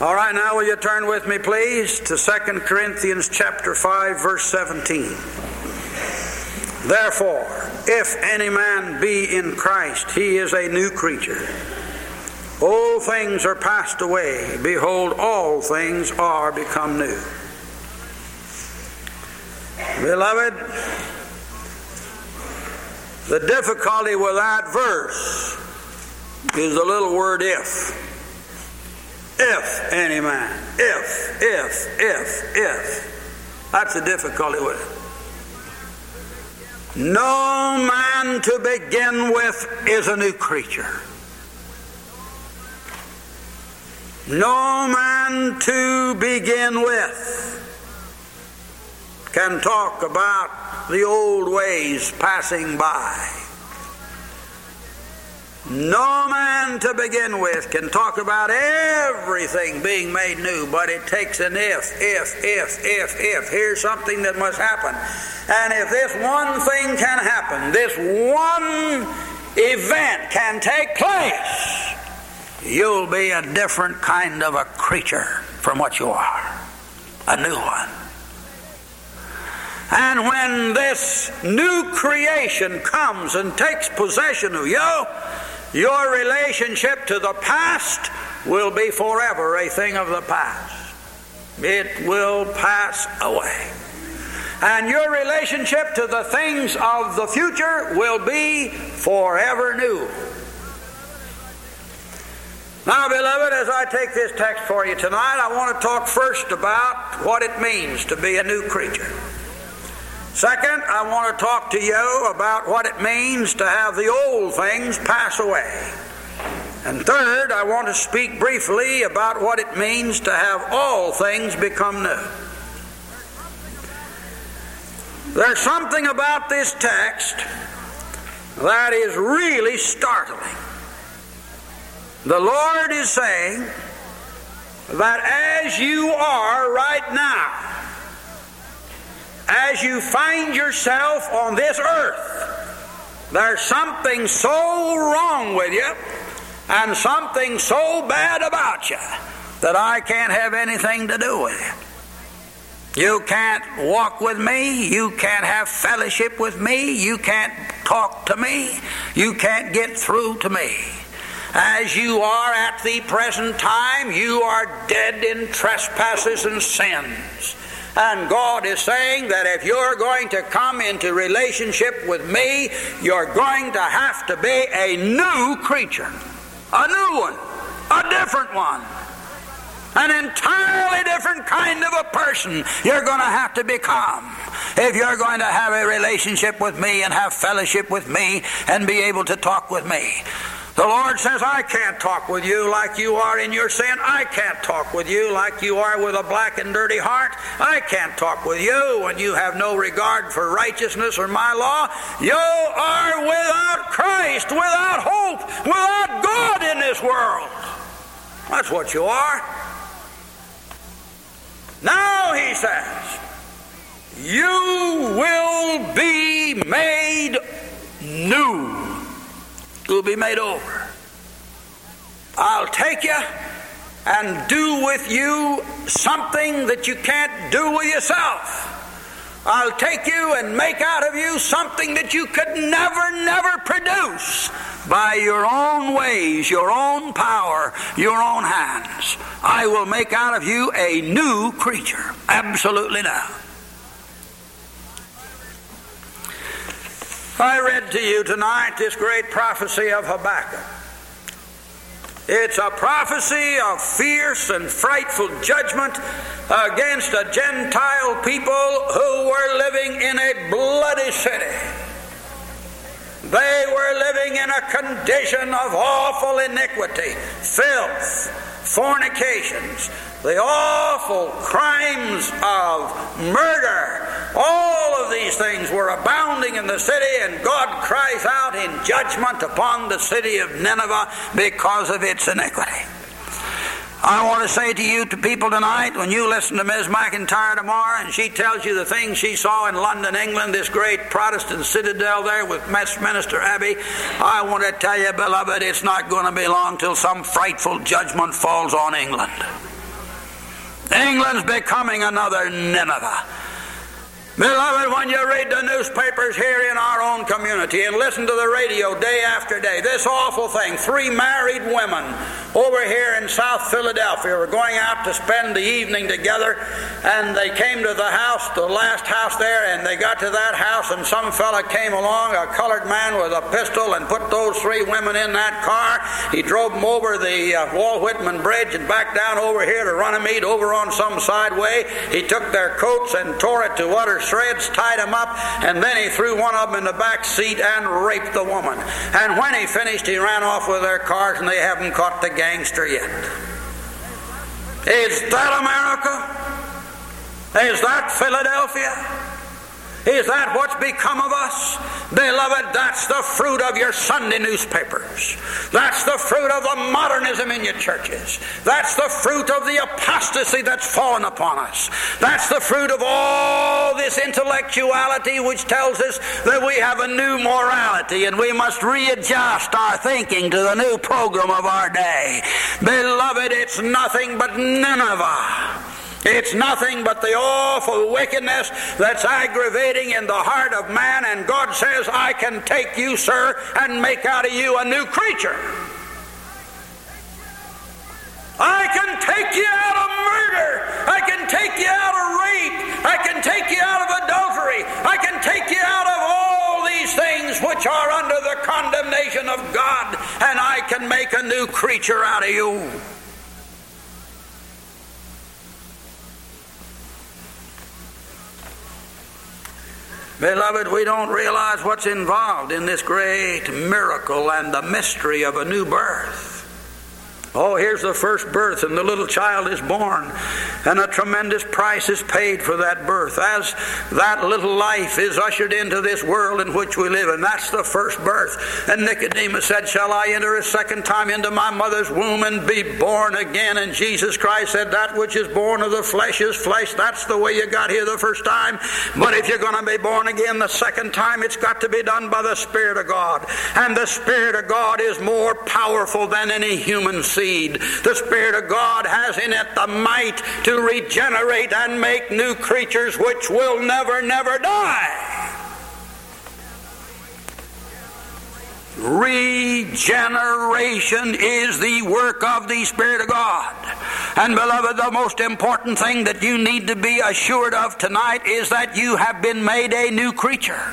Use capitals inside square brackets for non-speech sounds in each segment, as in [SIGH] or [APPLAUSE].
All right, now will you turn with me, please, to 2 Corinthians chapter 5, verse 17. Therefore, if any man be in Christ, he is a new creature. Old things are passed away. Behold, all things are become new. Beloved, the difficulty with that verse is the little word if. If any man. If, if, if, if. That's the difficulty with it. No man to begin with is a new creature. No man to begin with can talk about the old ways passing by. No man to begin with can talk about everything being made new, but it takes an if, if, if, if, if. Here's something that must happen. And if this one thing can happen, this one event can take place, you'll be a different kind of a creature from what you are. A new one. And when this new creation comes and takes possession of you, your relationship to the past will be forever a thing of the past. It will pass away. And your relationship to the things of the future will be forever new. Now, beloved, as I take this text for you tonight, I want to talk first about what it means to be a new creature. Second, I want to talk to you about what it means to have the old things pass away. And third, I want to speak briefly about what it means to have all things become new. There's something about this text that is really startling. The Lord is saying that as you are right now, as you find yourself on this earth, there's something so wrong with you and something so bad about you that I can't have anything to do with it. You can't walk with me. You can't have fellowship with me. You can't talk to me. You can't get through to me. As you are at the present time, you are dead in trespasses and sins. And God is saying that if you're going to come into relationship with me, you're going to have to be a new creature. A new one. A different one. An entirely different kind of a person you're going to have to become if you're going to have a relationship with me and have fellowship with me and be able to talk with me. The Lord says, I can't talk with you like you are in your sin. I can't talk with you like you are with a black and dirty heart. I can't talk with you when you have no regard for righteousness or my law. You are without Christ, without hope, without God in this world. That's what you are. Now, he says, you will be made new will be made over. I'll take you and do with you something that you can't do with yourself. I'll take you and make out of you something that you could never, never produce by your own ways, your own power, your own hands. I will make out of you a new creature. Absolutely now. I read to you tonight this great prophecy of Habakkuk. It's a prophecy of fierce and frightful judgment against a Gentile people who were living in a bloody city. They were living in a condition of awful iniquity, filth, fornications, the awful crimes of murder. All of these things were abounding in the city, and God cries out in judgment upon the city of Nineveh because of its iniquity. I want to say to you, to people tonight, when you listen to Ms. McIntire tomorrow and she tells you the things she saw in London, England, this great Protestant citadel there with Westminster Abbey, I want to tell you, beloved, it's not going to be long till some frightful judgment falls on England. England's becoming another Nineveh. Beloved, when you read the newspapers here in our own community and listen to the radio day after day, this awful thing three married women over here in South Philadelphia were going out to spend the evening together, and they came to the house, the last house there, and they got to that house, and some fella came along, a colored man with a pistol, and put those three women in that car. He drove them over the uh, Walt Whitman Bridge and back down over here to Runnemede, over on some side way. He took their coats and tore it to utter shreds, tied them up, and then he threw one of them in the back seat and raped the woman. And when he finished, he ran off with their cars, and they haven't caught the gangster yet. Is that America? Is that Philadelphia? Is that what's become of us? Beloved, that's the fruit of your Sunday newspapers. That's the fruit of the modernism in your churches. That's the fruit of the apostasy that's fallen upon us. That's the fruit of all this intellectuality which tells us that we have a new morality and we must readjust our thinking to the new program of our day. Beloved, it's nothing but Nineveh. It's nothing but the awful wickedness that's aggravating in the heart of man, and God says, I can take you, sir, and make out of you a new creature. I can take you out of murder. I can take you out of rape. I can take you out of adultery. I can take you out of all these things which are under the condemnation of God, and I can make a new creature out of you. Beloved, we don't realize what's involved in this great miracle and the mystery of a new birth. Oh, here's the first birth, and the little child is born, and a tremendous price is paid for that birth as that little life is ushered into this world in which we live, and that's the first birth. And Nicodemus said, Shall I enter a second time into my mother's womb and be born again? And Jesus Christ said, That which is born of the flesh is flesh. That's the way you got here the first time. But if you're going to be born again the second time, it's got to be done by the Spirit of God. And the Spirit of God is more powerful than any human seed. The Spirit of God has in it the might to regenerate and make new creatures which will never, never die. Regeneration is the work of the Spirit of God. And beloved, the most important thing that you need to be assured of tonight is that you have been made a new creature.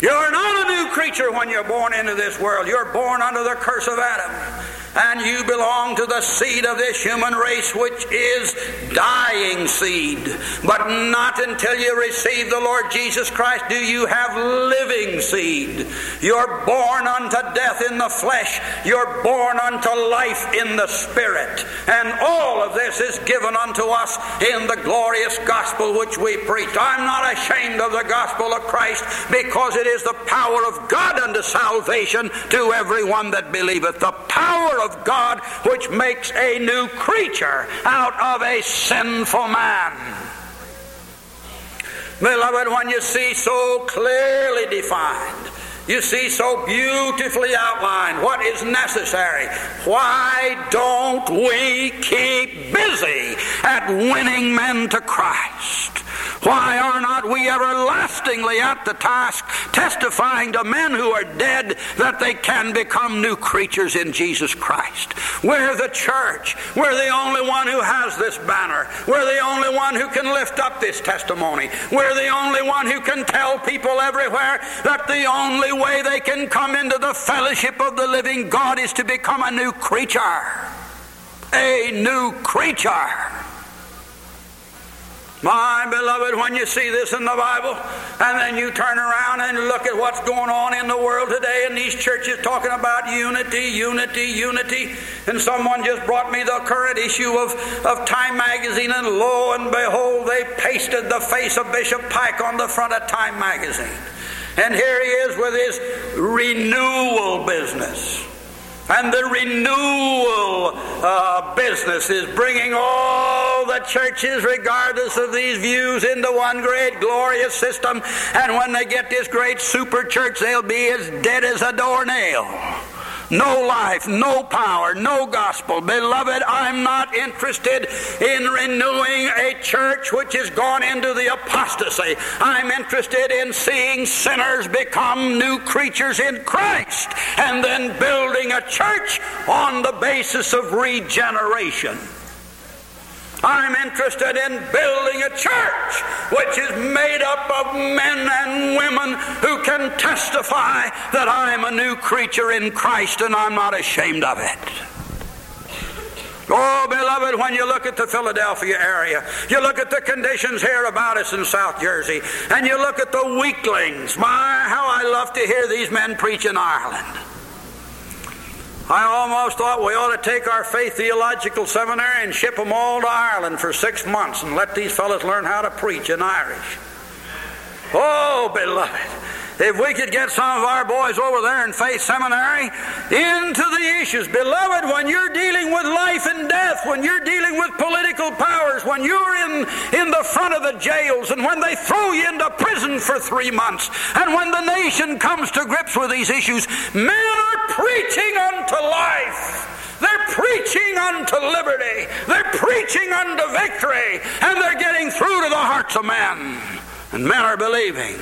You're not a new creature when you're born into this world. You're born under the curse of Adam and you belong to the seed of this human race, which is dying seed. But not until you receive the Lord Jesus Christ do you have living seed. You're born unto death in the flesh, you're born unto life in the spirit. And all of this is given unto us in the glorious gospel which we preach. I'm not ashamed of the gospel of Christ because it is the power of God unto salvation to everyone that believeth. The power of God which makes a new creature out of a sinful man. Beloved, when you see so clearly defined, you see so beautifully outlined what is necessary. Why don't we keep busy at winning men to Christ? Why are not we everlastingly at the task, testifying to men who are dead that they can become new creatures in Jesus Christ? We're the church. We're the only one who has this banner. We're the only one who can lift up this testimony. We're the only one who can tell people everywhere that the only way they can come into the fellowship of the living God is to become a new creature. A new creature. My beloved, when you see this in the Bible, and then you turn around and look at what's going on in the world today, and these churches talking about unity, unity, unity, and someone just brought me the current issue of, of Time magazine, and lo and behold, they pasted the face of Bishop Pike on the front of Time magazine. And here he is with his renewal business. And the renewal uh, business is bringing all the churches, regardless of these views, into one great glorious system. And when they get this great super church, they'll be as dead as a doornail. No life, no power, no gospel. Beloved, I'm not interested in renewing a church which has gone into the apostasy. I'm interested in seeing sinners become new creatures in Christ and then building a church on the basis of regeneration. I'm interested in building a church which is made up of men and women who can testify that I'm a new creature in Christ and I'm not ashamed of it. Oh, beloved, when you look at the Philadelphia area, you look at the conditions here about us in South Jersey, and you look at the weaklings. My, how I love to hear these men preach in Ireland. I almost thought we ought to take our faith theological seminary and ship them all to Ireland for six months and let these fellows learn how to preach in Irish. Oh, beloved. If we could get some of our boys over there in Faith Seminary into the issues. Beloved, when you're dealing with life and death, when you're dealing with political powers, when you're in, in the front of the jails, and when they throw you into prison for three months, and when the nation comes to grips with these issues, men are preaching unto life. They're preaching unto liberty. They're preaching unto victory. And they're getting through to the hearts of men. And men are believing.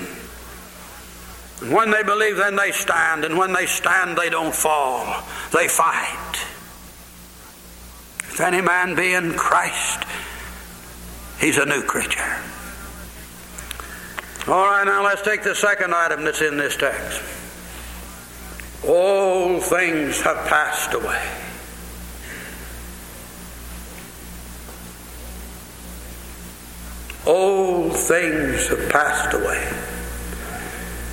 When they believe, then they stand. And when they stand, they don't fall. They fight. If any man be in Christ, he's a new creature. All right, now let's take the second item that's in this text. All things have passed away. All things have passed away.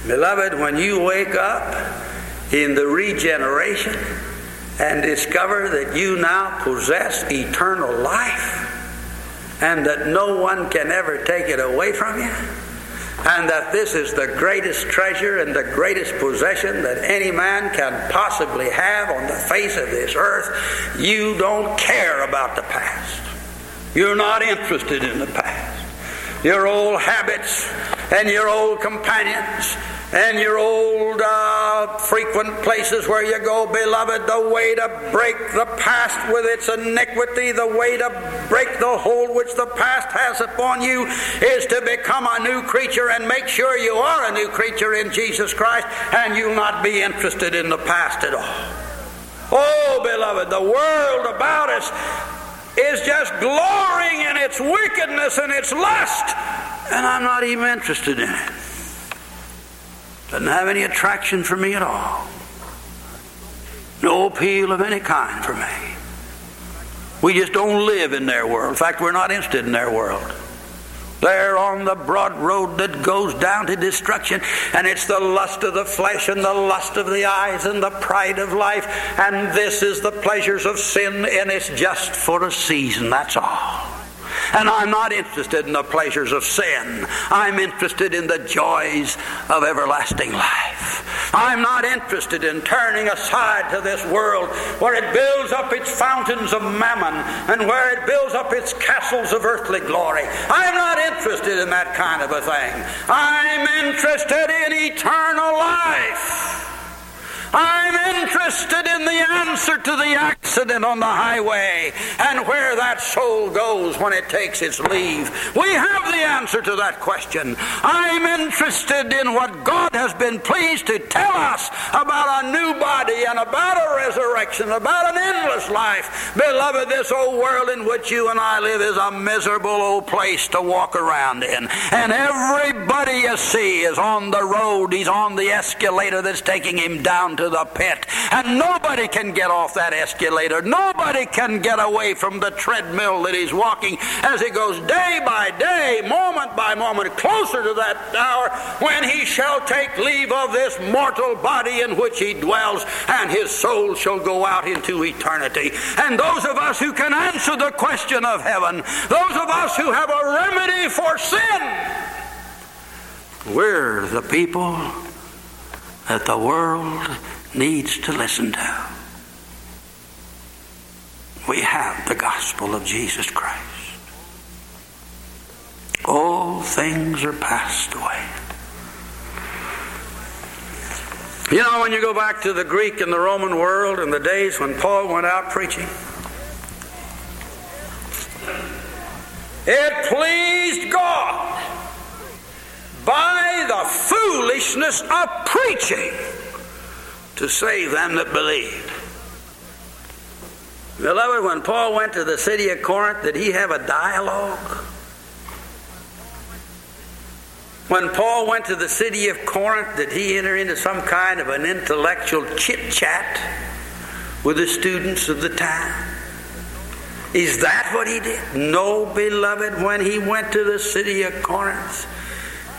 Beloved, when you wake up in the regeneration and discover that you now possess eternal life and that no one can ever take it away from you, and that this is the greatest treasure and the greatest possession that any man can possibly have on the face of this earth, you don't care about the past. You're not interested in the past. Your old habits and your old companions and your old uh, frequent places where you go, beloved, the way to break the past with its iniquity, the way to break the hold which the past has upon you is to become a new creature and make sure you are a new creature in Jesus Christ and you'll not be interested in the past at all. Oh, beloved, the world about us is just glorying in its wickedness and its lust, and I'm not even interested in it. Doesn't have any attraction for me at all. No appeal of any kind for me. We just don't live in their world. In fact, we're not interested in their world. They're on the broad road that goes down to destruction, and it's the lust of the flesh and the lust of the eyes and the pride of life, and this is the pleasures of sin, and it's just for a season, that's all. And I'm not interested in the pleasures of sin. I'm interested in the joys of everlasting life. I'm not interested in turning aside to this world where it builds up its fountains of mammon and where it builds up its castles of earthly glory. I'm not interested in that kind of a thing. I'm interested in eternal life. I'm interested in the answer to the accident on the highway and where that soul goes when it takes its leave. We have the answer to that question. I'm interested in what God has been pleased to tell us about a new body and about a resurrection, about an endless life. Beloved, this old world in which you and I live is a miserable old place to walk around in. And everybody you see is on the road, he's on the escalator that's taking him down to the pit. And nobody can get off that escalator. Nobody can get away from the treadmill that he's walking as he goes day by day, moment by moment, closer to that hour when he shall take leave of this mortal body in which he dwells, and his soul shall go out into eternity. And those of us who can answer the question of heaven, those of us who have a remedy for sin, we're the people that the world needs to listen to. We have the gospel of Jesus Christ. All things are passed away. You know, when you go back to the Greek and the Roman world and the days when Paul went out preaching, it pleased God by the foolishness of preaching to save them that believed. Beloved, when Paul went to the city of Corinth, did he have a dialogue? When Paul went to the city of Corinth, did he enter into some kind of an intellectual chit chat with the students of the time? Is that what he did? No, beloved, when he went to the city of Corinth,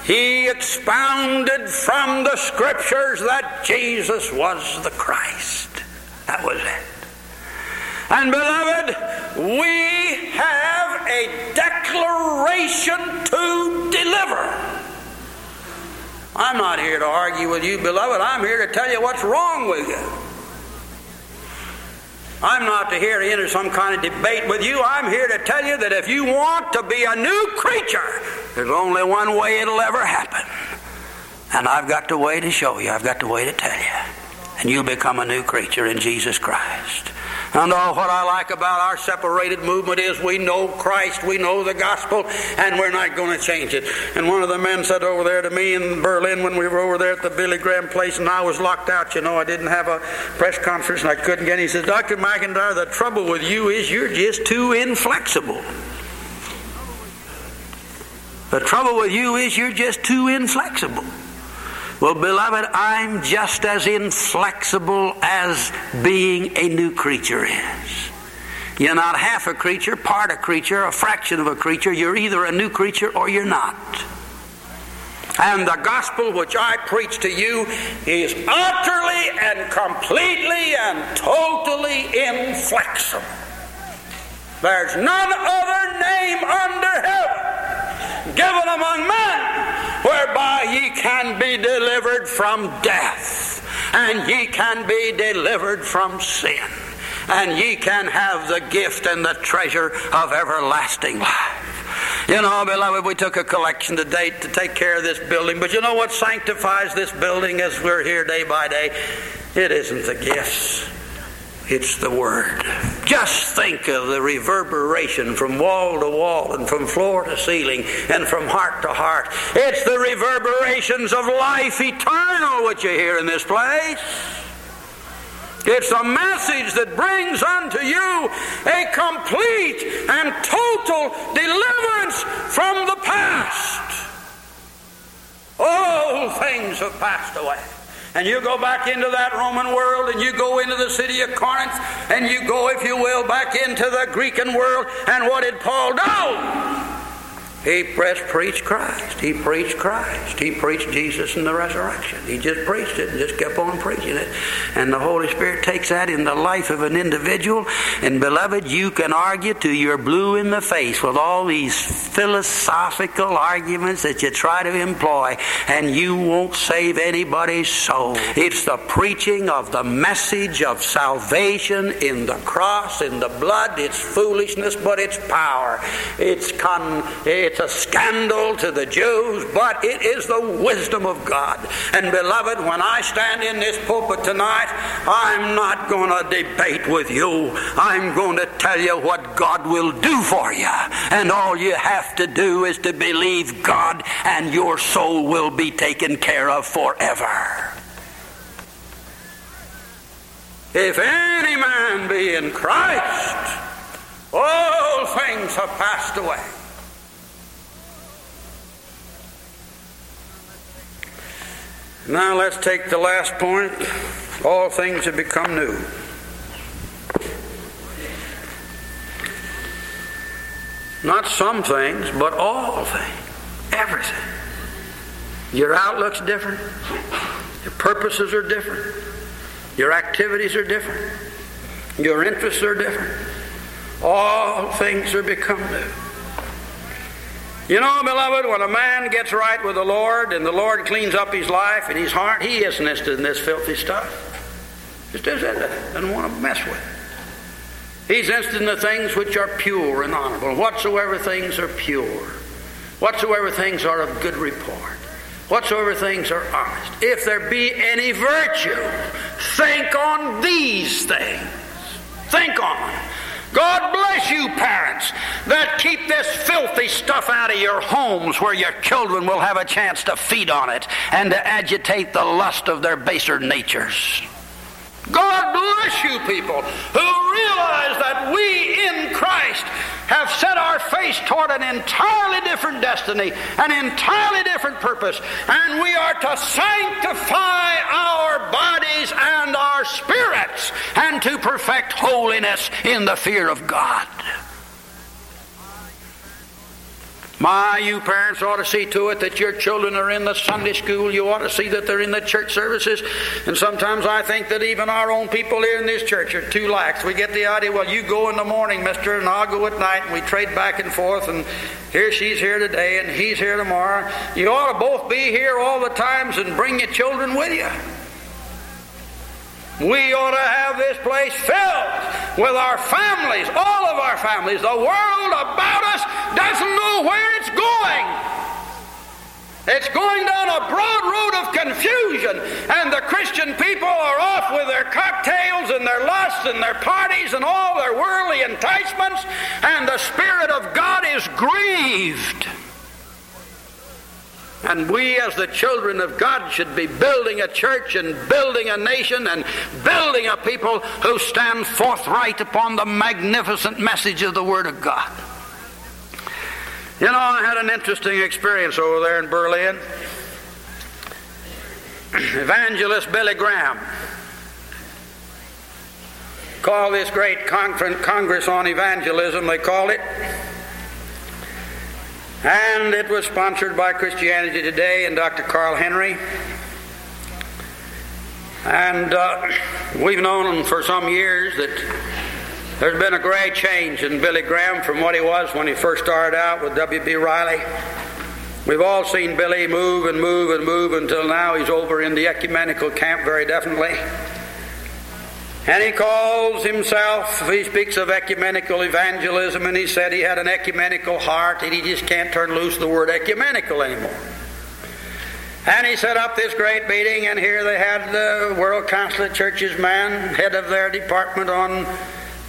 he expounded from the scriptures that Jesus was the Christ. That was it. And beloved, we have a declaration to deliver. I'm not here to argue with you, beloved. I'm here to tell you what's wrong with you. I'm not here to enter some kind of debate with you. I'm here to tell you that if you want to be a new creature, there's only one way it'll ever happen. And I've got the way to show you, I've got the way to tell you. And you'll become a new creature in Jesus Christ. And all what I like about our separated movement is we know Christ, we know the gospel, and we're not going to change it. And one of the men said over there to me in Berlin when we were over there at the Billy Graham place, and I was locked out, you know, I didn't have a press conference and I couldn't get. In. He says, Dr. McIntire, the trouble with you is you're just too inflexible. The trouble with you is you're just too inflexible. Well, beloved, I'm just as inflexible as being a new creature is. You're not half a creature, part a creature, a fraction of a creature. You're either a new creature or you're not. And the gospel which I preach to you is utterly and completely and totally inflexible. There's none other name under heaven given among men whereby ye can be delivered from death, and ye can be delivered from sin, and ye can have the gift and the treasure of everlasting life. You know, beloved, we took a collection today to take care of this building, but you know what sanctifies this building as we're here day by day? It isn't the gifts. It's the Word. Just think of the reverberation from wall to wall and from floor to ceiling and from heart to heart. It's the reverberations of life eternal which you hear in this place. It's a message that brings unto you a complete and total deliverance from the past. All things have passed away and you go back into that Roman world and you go into the city of Corinth and you go, if you will, back into the Grecian world. And what did Paul do? He pressed, preached Christ. He preached Christ. He preached Jesus and the resurrection. He just preached it and just kept on preaching it. And the Holy Spirit takes that in the life of an individual. And beloved, you can argue till you're blue in the face with all these philosophical arguments that you try to employ, and you won't save anybody's soul. It's the preaching of the message of salvation in the cross, in the blood. It's foolishness, but it's power. It's con. It's it's a scandal to the Jews, but it is the wisdom of God. And beloved, when I stand in this pulpit tonight, I'm not going to debate with you. I'm going to tell you what God will do for you. And all you have to do is to believe God, and your soul will be taken care of forever. If any man be in Christ, all things have passed away. Now let's take the last point. All things have become new. Not some things, but all things. Everything. Your outlook's different. Your purposes are different. Your activities are different. Your interests are different. All things are become new. You know, beloved, when a man gets right with the Lord and the Lord cleans up his life and his heart, he isn't interested in this filthy stuff. Just isn't. doesn't want to mess with it. He's interested in the things which are pure and honorable. Whatsoever things are pure, whatsoever things are of good report, whatsoever things are honest, if there be any virtue, think on these things. Think on. God bless you, parents, that keep this filthy stuff out of your homes where your children will have a chance to feed on it and to agitate the lust of their baser natures. God bless you, people who realize that we in Christ have set our face toward an entirely different destiny, an entirely different purpose, and we are to sanctify our bodies and our spirits and to perfect holiness in the fear of God. My, you parents ought to see to it that your children are in the Sunday school. You ought to see that they're in the church services. And sometimes I think that even our own people here in this church are too lax. We get the idea, well, you go in the morning, mister, and I'll go at night, and we trade back and forth, and here she's here today, and he's here tomorrow. You ought to both be here all the times and bring your children with you. We ought to have this place filled with our families, all of our families. The world about us doesn't know where it's going. It's going down a broad road of confusion, and the Christian people are off with their cocktails and their lusts and their parties and all their worldly enticements, and the Spirit of God is grieved. And we, as the children of God, should be building a church and building a nation and building a people who stand forthright upon the magnificent message of the Word of God. You know, I had an interesting experience over there in Berlin. [CLEARS THROAT] Evangelist Billy Graham called this great Congress on Evangelism, they called it. And it was sponsored by Christianity Today and Dr. Carl Henry. And uh, we've known for some years that there's been a great change in Billy Graham from what he was when he first started out with W.B. Riley. We've all seen Billy move and move and move until now he's over in the ecumenical camp very definitely. And he calls himself, he speaks of ecumenical evangelism, and he said he had an ecumenical heart, and he just can't turn loose the word ecumenical anymore. And he set up this great meeting, and here they had the World Council of Churches man, head of their department on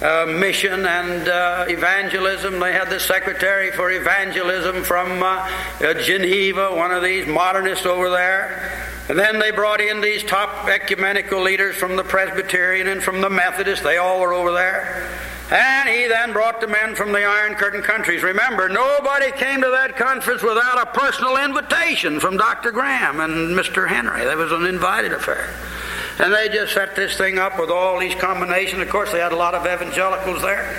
uh, mission and uh, evangelism. They had the secretary for evangelism from uh, Geneva, one of these modernists over there. And then they brought in these top ecumenical leaders from the Presbyterian and from the Methodist. They all were over there. And he then brought the men from the Iron Curtain countries. Remember, nobody came to that conference without a personal invitation from Dr. Graham and Mr. Henry. That was an invited affair. And they just set this thing up with all these combinations. Of course, they had a lot of evangelicals there.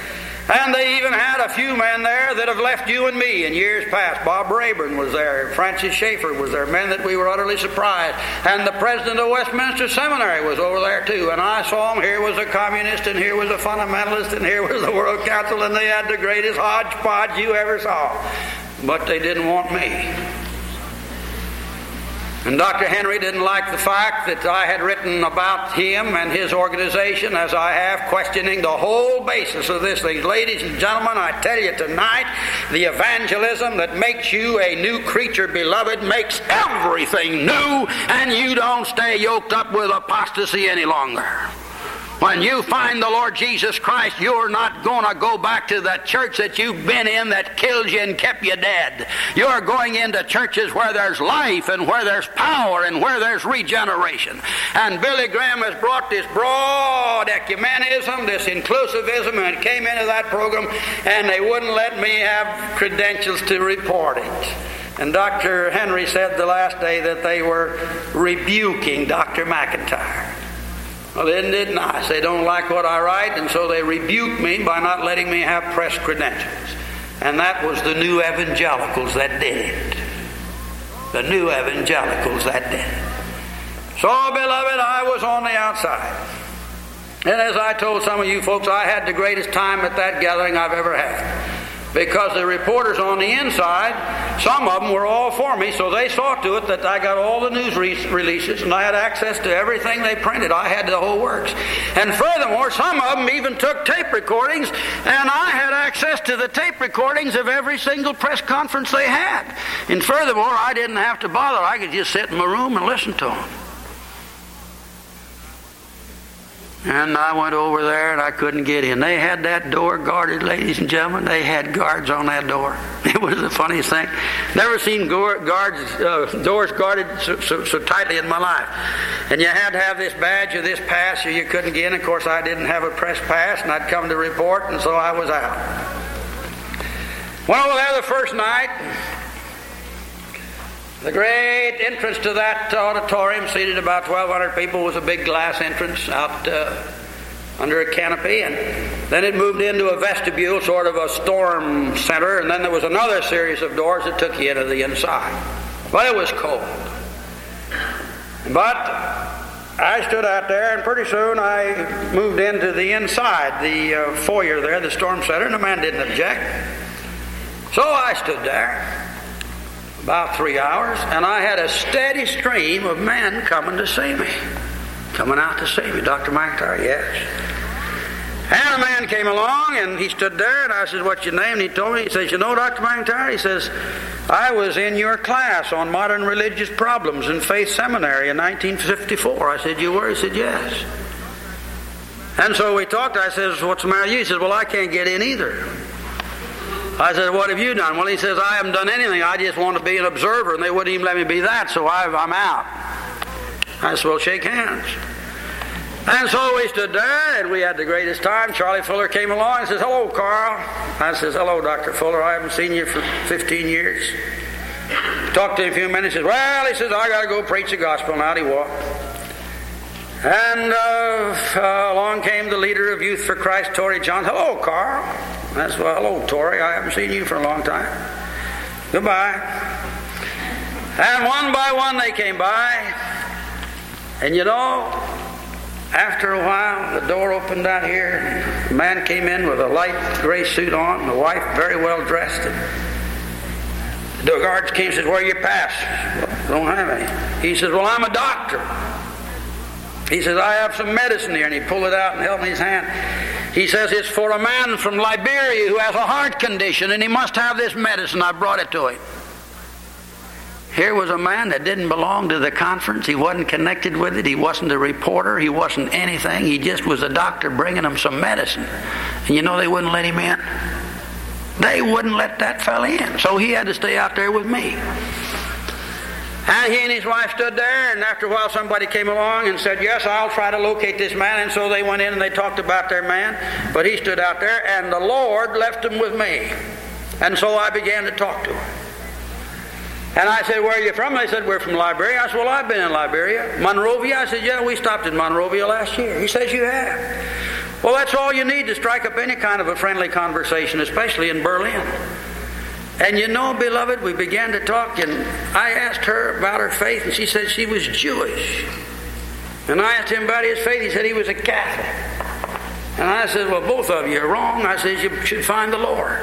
And they even had a few men there that have left you and me in years past. Bob Rayburn was there. Francis Schaeffer was there. Men that we were utterly surprised. And the president of Westminster Seminary was over there too. And I saw him. Here was a communist, and here was a fundamentalist, and here was the World Council, and they had the greatest hodgepodge you ever saw. But they didn't want me. And Dr. Henry didn't like the fact that I had written about him and his organization as I have, questioning the whole basis of this thing. Ladies and gentlemen, I tell you tonight, the evangelism that makes you a new creature, beloved, makes everything new, and you don't stay yoked up with apostasy any longer. When you find the Lord Jesus Christ, you're not going to go back to the church that you've been in that killed you and kept you dead. You're going into churches where there's life and where there's power and where there's regeneration. And Billy Graham has brought this broad ecumenism, this inclusivism, and came into that program, and they wouldn't let me have credentials to report it. And Dr. Henry said the last day that they were rebuking Dr. McIntire. Well, isn't it nice? They don't like what I write, and so they rebuke me by not letting me have press credentials. And that was the new evangelicals that did it. The new evangelicals that did it. So, beloved, I was on the outside. And as I told some of you folks, I had the greatest time at that gathering I've ever had. Because the reporters on the inside some of them were all for me, so they saw to it that I got all the news re- releases and I had access to everything they printed. I had the whole works. And furthermore, some of them even took tape recordings, and I had access to the tape recordings of every single press conference they had. And furthermore, I didn't have to bother. I could just sit in my room and listen to them. And I went over there and I couldn't get in. They had that door guarded, ladies and gentlemen. They had guards on that door. [LAUGHS] It was the funniest thing. Never seen guards, uh, doors guarded so, so, so, tightly in my life. And you had to have this badge or this pass or you couldn't get in. Of course, I didn't have a press pass and I'd come to report and so I was out. Went over there the first night. The great entrance to that auditorium, seated about 1,200 people, was a big glass entrance out uh, under a canopy, and then it moved into a vestibule, sort of a storm center, and then there was another series of doors that took you into the inside. But it was cold. But I stood out there, and pretty soon I moved into the inside, the uh, foyer there, the storm center, and the man didn't object. So I stood there about three hours, and I had a steady stream of men coming to see me. Coming out to see me. Dr. McIntire, yes. And a man came along and he stood there and I said, What's your name? And he told me, he says, You know, Dr. McIntire? He says, I was in your class on modern religious problems in Faith Seminary in 1954. I said, You were? He said, Yes. And so we talked. I says, What's the matter with you? He says, Well, I can't get in either. I said, What have you done? Well, he says, I haven't done anything. I just want to be an observer, and they wouldn't even let me be that, so i am out. I said, Well, shake hands. And so we stood there, and we had the greatest time. Charlie Fuller came along and says, Hello, Carl. I says, Hello, Dr. Fuller. I haven't seen you for 15 years. Talked to him a few minutes. He says, Well, he says, I got to go preach the gospel. And out he walked. And uh, uh, along came the leader of Youth for Christ, Torrey John. Hello, Carl. That's well, hello, Torrey. I haven't seen you for a long time. Goodbye. And one by one they came by. And you know, after a while, the door opened out here. A man came in with a light gray suit on, and the wife very well dressed. The guards came and said, Where are your pass? Well, don't have any. He says, Well, I'm a doctor. He says, I have some medicine here. And he pulled it out and held in his hand. He says it's for a man from Liberia who has a heart condition and he must have this medicine. I brought it to him. Here was a man that didn't belong to the conference. He wasn't connected with it. He wasn't a reporter. He wasn't anything. He just was a doctor bringing him some medicine. And you know they wouldn't let him in? They wouldn't let that fella in. So he had to stay out there with me. And he and his wife stood there, and after a while, somebody came along and said, Yes, I'll try to locate this man. And so they went in and they talked about their man. But he stood out there, and the Lord left him with me. And so I began to talk to him. And I said, Where are you from? They said, We're from Liberia. I said, Well, I've been in Liberia. Monrovia? I said, Yeah, we stopped in Monrovia last year. He says, You have. Well, that's all you need to strike up any kind of a friendly conversation, especially in Berlin. And you know, beloved, we began to talk, and I asked her about her faith, and she said she was Jewish. And I asked him about his faith. He said he was a Catholic. And I said, Well, both of you are wrong. I said, You should find the Lord.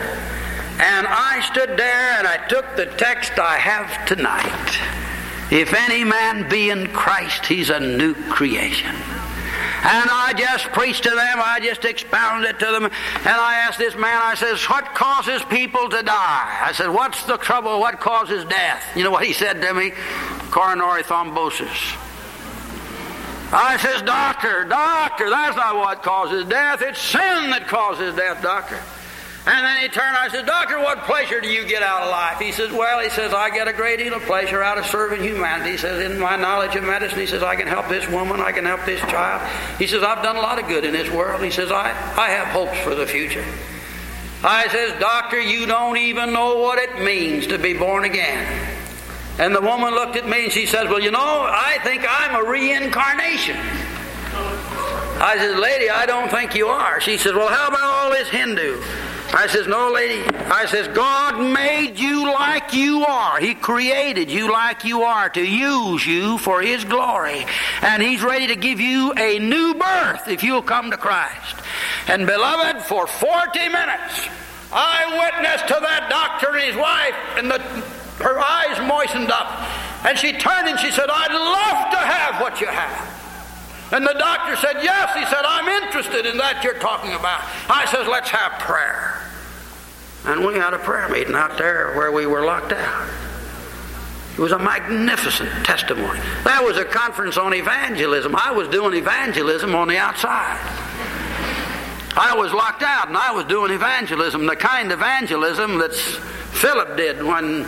And I stood there and I took the text I have tonight. If any man be in Christ, he's a new creation. And I just preached to them, I just expounded it to them, and I asked this man, I says, What causes people to die? I said, What's the trouble? What causes death? You know what he said to me? Coronary thrombosis. I says, Doctor, doctor, that's not what causes death. It's sin that causes death, doctor. And then he turned I said, Doctor, what pleasure do you get out of life? He says, Well, he says, I get a great deal of pleasure out of serving humanity. He says, In my knowledge of medicine, he says, I can help this woman, I can help this child. He says, I've done a lot of good in this world. He says, I, I have hopes for the future. I says, Doctor, you don't even know what it means to be born again. And the woman looked at me and she says, Well, you know, I think I'm a reincarnation. I said, Lady, I don't think you are. She says, Well, how about all this Hindu? I says, No, lady. I says, God made you like you are. He created you like you are to use you for His glory. And He's ready to give you a new birth if you'll come to Christ. And beloved, for 40 minutes, I witnessed to that doctor and his wife and the her eyes moistened up, and she turned and she said, I'd love to have what you have. And the doctor said, Yes. He said, I'm interested in that you're talking about. I says, Let's have prayer. And we had a prayer meeting out there where we were locked out. It was a magnificent testimony. That was a conference on evangelism. I was doing evangelism on the outside. I was locked out and I was doing evangelism, the kind of evangelism that Philip did when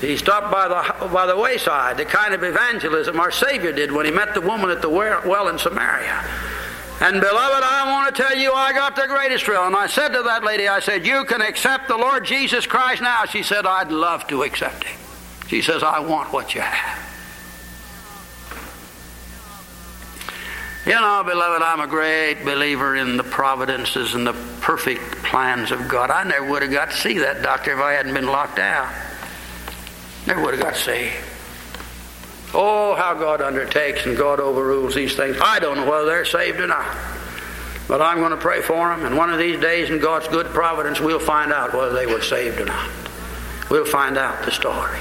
he stopped by the, by the wayside, the kind of evangelism our Savior did when he met the woman at the well in Samaria. And beloved, I want to tell you, I got the greatest thrill. And I said to that lady, I said, You can accept the Lord Jesus Christ now. She said, I'd love to accept him. She says, I want what you have. You know, beloved, I'm a great believer in the providences and the perfect plans of God. I never would have got to see that doctor if I hadn't been locked out. Never would have got to see. Oh, how God undertakes and God overrules these things. I don't know whether they're saved or not. But I'm going to pray for them, and one of these days, in God's good providence, we'll find out whether they were saved or not. We'll find out the story.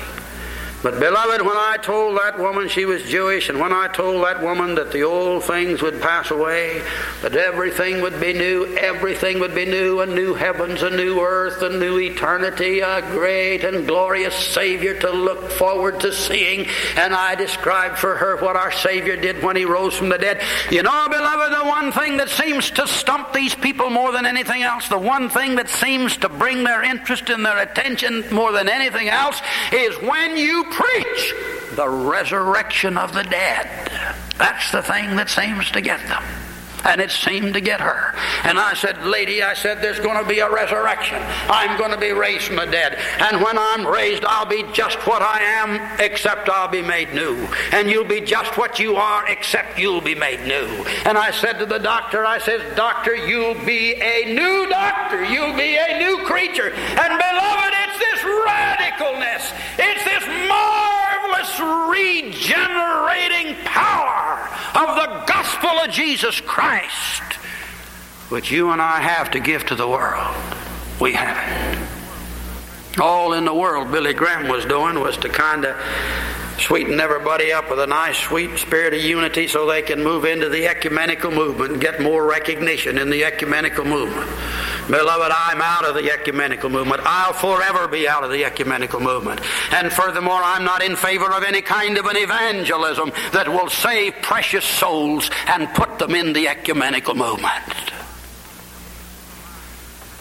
But, beloved, when I told that woman she was Jewish, and when I told that woman that the old things would pass away, that everything would be new, everything would be new, a new heavens, a new earth, a new eternity, a great and glorious Savior to look forward to seeing, and I described for her what our Savior did when He rose from the dead. You know, beloved, the one thing that seems to stump these people more than anything else, the one thing that seems to bring their interest and their attention more than anything else, is when you preach the resurrection of the dead. That's the thing that seems to get them. And it seemed to get her. And I said, Lady, I said, there's going to be a resurrection. I'm going to be raised from the dead. And when I'm raised, I'll be just what I am, except I'll be made new. And you'll be just what you are, except you'll be made new. And I said to the doctor, I said, Doctor, you'll be a new doctor. You'll be a new creature. And beloved, it's this radicalness. It's this marvelous regenerating power of the gospel of Jesus Christ, which you and I have to give to the world. We have it. All in the world Billy Graham was doing was to kind of sweeten everybody up with a nice, sweet spirit of unity so they can move into the ecumenical movement and get more recognition in the ecumenical movement. Beloved, I'm out of the ecumenical movement. I'll forever be out of the ecumenical movement. And furthermore, I'm not in favor of any kind of an evangelism that will save precious souls and put them in the ecumenical movement.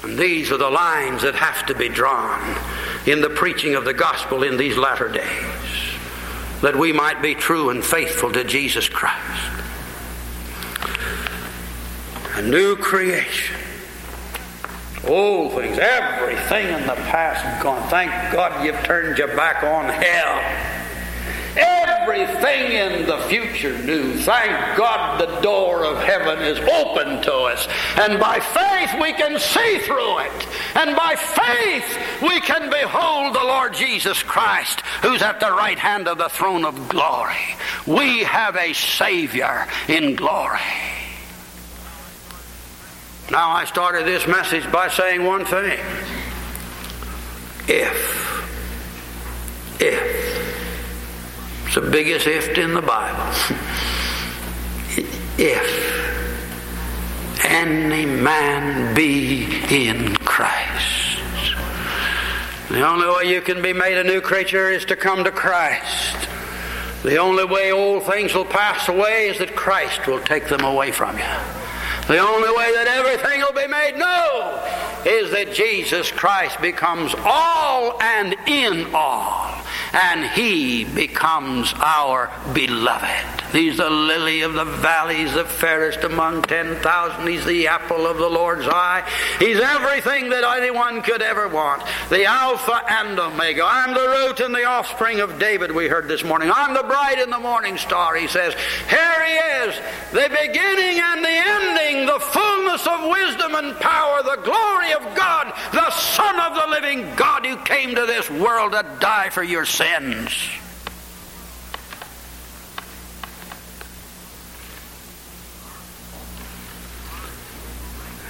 And these are the lines that have to be drawn in the preaching of the gospel in these latter days that we might be true and faithful to Jesus Christ. A new creation. Oh, Old things, everything in the past gone. Thank God you've turned your back on hell. Everything in the future new. Thank God the door of heaven is open to us. And by faith we can see through it. And by faith we can behold the Lord Jesus Christ who's at the right hand of the throne of glory. We have a Savior in glory. Now, I started this message by saying one thing. If, if, it's the biggest if in the Bible. [LAUGHS] if any man be in Christ. The only way you can be made a new creature is to come to Christ. The only way old things will pass away is that Christ will take them away from you. The only way that everything will be made new is that Jesus Christ becomes all and in all, and He becomes our beloved. He's the lily of the valleys, the fairest among 10,000. He's the apple of the Lord's eye. He's everything that anyone could ever want. The Alpha and Omega. I'm the root and the offspring of David, we heard this morning. I'm the bright and the morning star, he says. Here he is, the beginning and the ending, the fullness of wisdom and power, the glory of God, the Son of the living God who came to this world to die for your sins.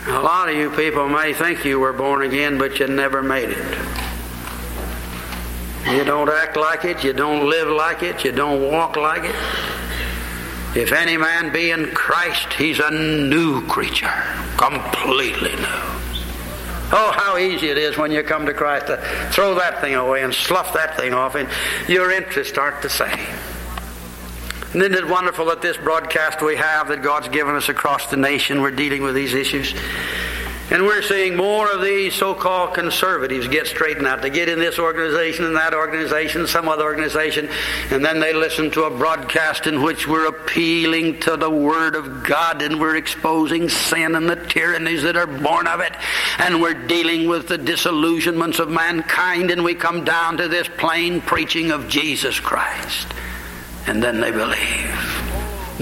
A lot of you people may think you were born again, but you never made it. You don't act like it, you don't live like it, you don't walk like it. If any man be in Christ, he's a new creature, completely new. Oh, how easy it is when you come to Christ to throw that thing away and slough that thing off, and your interests aren't the same. And isn't it wonderful that this broadcast we have that God's given us across the nation, we're dealing with these issues? And we're seeing more of these so called conservatives get straightened out. They get in this organization and that organization, some other organization, and then they listen to a broadcast in which we're appealing to the Word of God and we're exposing sin and the tyrannies that are born of it. And we're dealing with the disillusionments of mankind, and we come down to this plain preaching of Jesus Christ. And then they believe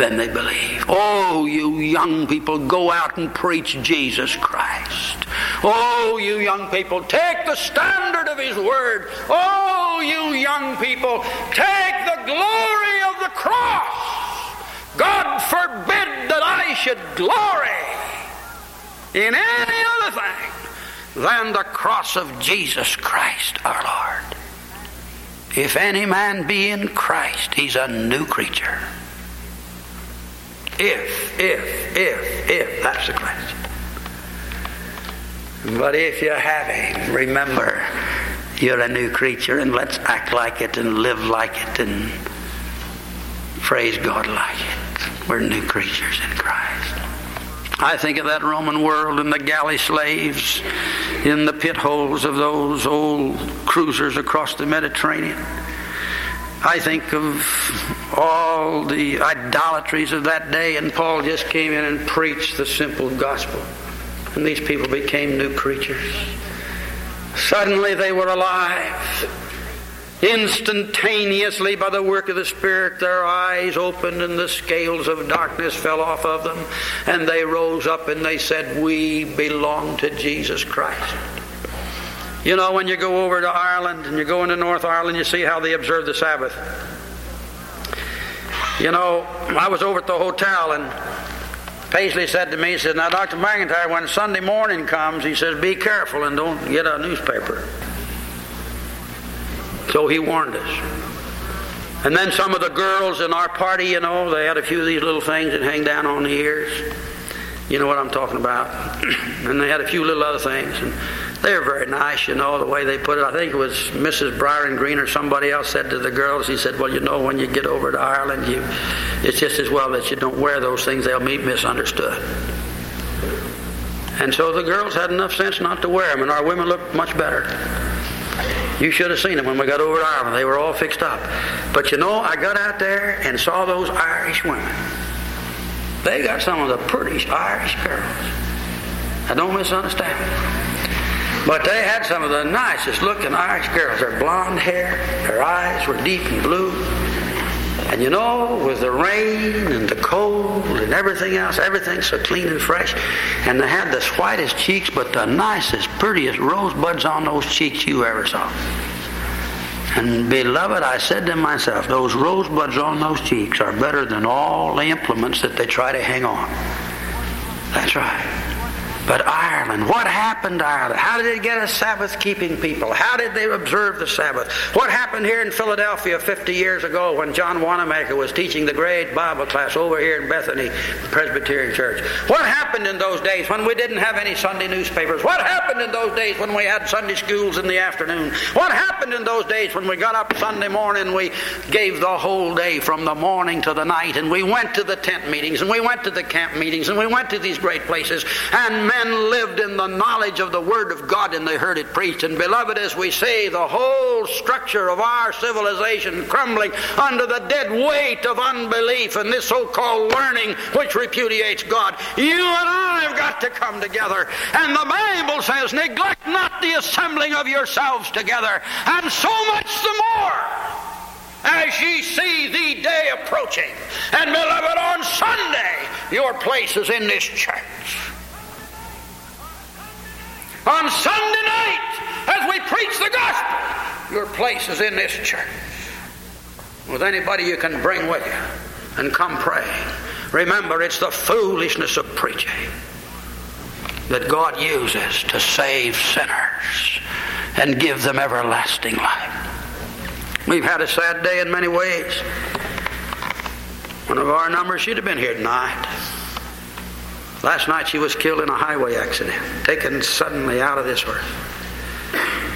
then they believe. Oh, you young people, go out and preach Jesus Christ. Oh, you young people, take the standard of His Word. Oh, you young people, take the glory of the cross. God forbid that I should glory in any other thing than the cross of Jesus Christ our Lord. If any man be in Christ, he's a new creature. If, if, if, if, that's the question. But if you're Him, remember, you're a new creature, and let's act like it and live like it and praise God like it. We're new creatures in Christ. I think of that Roman world and the galley slaves in the pit holes of those old cruisers across the Mediterranean. I think of all the idolatries of that day, and Paul just came in and preached the simple gospel. And these people became new creatures. Suddenly they were alive. Instantaneously, by the work of the Spirit, their eyes opened and the scales of darkness fell off of them. And they rose up and they said, We belong to Jesus Christ. You know, when you go over to Ireland and you go into North Ireland, you see how they observe the Sabbath. You know, I was over at the hotel and Paisley said to me, he said, Now, Dr. McIntire, when Sunday morning comes, he says, be careful and don't get a newspaper. So he warned us. And then some of the girls in our party, you know, they had a few of these little things that hang down on the ears. You know what I'm talking about. [CLEARS THROAT] and they had a few little other things. And they were very nice, you know, the way they put it. I think it was Mrs. Byron Green or somebody else said to the girls, he said, Well, you know, when you get over to Ireland, you it's just as well that you don't wear those things, they'll be misunderstood. And so the girls had enough sense not to wear them, and our women looked much better. You should have seen them when we got over to Ireland. They were all fixed up. But you know, I got out there and saw those Irish women. They got some of the prettiest Irish girls. I don't misunderstand. But they had some of the nicest looking Irish girls. Their blonde hair, their eyes were deep and blue. And you know, with the rain and the cold and everything else, everything's so clean and fresh. And they had the whitest cheeks, but the nicest, prettiest rosebuds on those cheeks you ever saw. And beloved, I said to myself, those rosebuds on those cheeks are better than all the implements that they try to hang on. That's right. But Ireland, what happened to Ireland? How did it get a Sabbath keeping people? How did they observe the Sabbath? What happened here in Philadelphia 50 years ago when John Wanamaker was teaching the great Bible class over here in Bethany Presbyterian Church? What happened in those days when we didn't have any Sunday newspapers? What happened in those days when we had Sunday schools in the afternoon? What happened in those days when we got up Sunday morning we gave the whole day from the morning to the night and we went to the tent meetings and we went to the camp meetings and we went to these great places and men lived in the knowledge of the Word of God and they heard it preached. And beloved, as we say, the whole structure of our civilization crumbling under the dead weight of unbelief and this so called learning which repudiates God, you and I have got to come together. And the Bible says, neglect not the assembling of yourselves together, and so much the more as ye see the day approaching. And beloved, on Sunday, your place is in this church. On Sunday night, as we preach the gospel, your place is in this church. With anybody you can bring with you and come pray. Remember, it's the foolishness of preaching that God uses to save sinners and give them everlasting life. We've had a sad day in many ways. One of our numbers, she'd have been here tonight. Last night she was killed in a highway accident, taken suddenly out of this earth.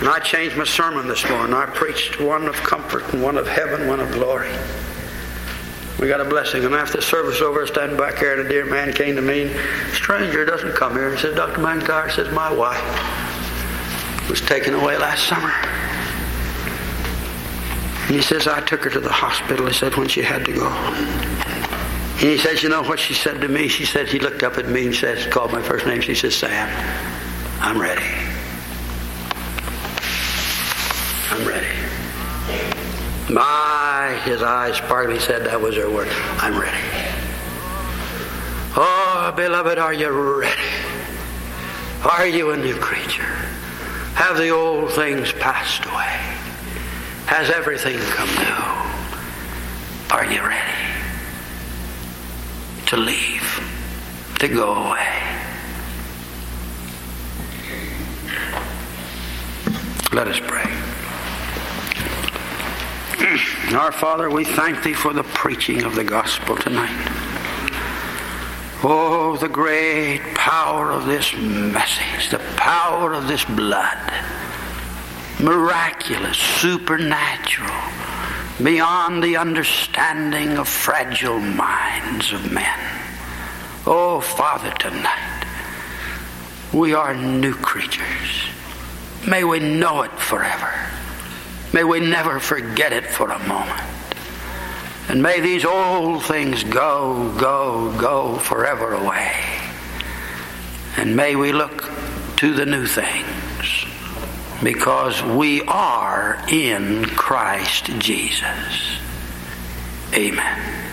And I changed my sermon this morning. I preached one of comfort and one of heaven, one of glory. We got a blessing. And after the service over, standing back here, and a dear man came to me. Stranger doesn't come here. He says, Dr. McIntire says, my wife was taken away last summer. And he says, I took her to the hospital, he said, when she had to go. And he says, you know what she said to me? She said, he looked up at me and says, called my first name. She says, Sam, I'm ready. I'm ready. My, his eyes sparkled. He said, that was her word. I'm ready. Oh, beloved, are you ready? Are you a new creature? Have the old things passed away? Has everything come new? Are you ready to leave, to go away? Let us pray. [CLEARS THROAT] Our Father, we thank Thee for the preaching of the gospel tonight. Oh, the great power of this message, the power of this blood miraculous, supernatural, beyond the understanding of fragile minds of men. Oh, Father, tonight we are new creatures. May we know it forever. May we never forget it for a moment. And may these old things go, go, go forever away. And may we look to the new things because we are in Christ Jesus. Amen.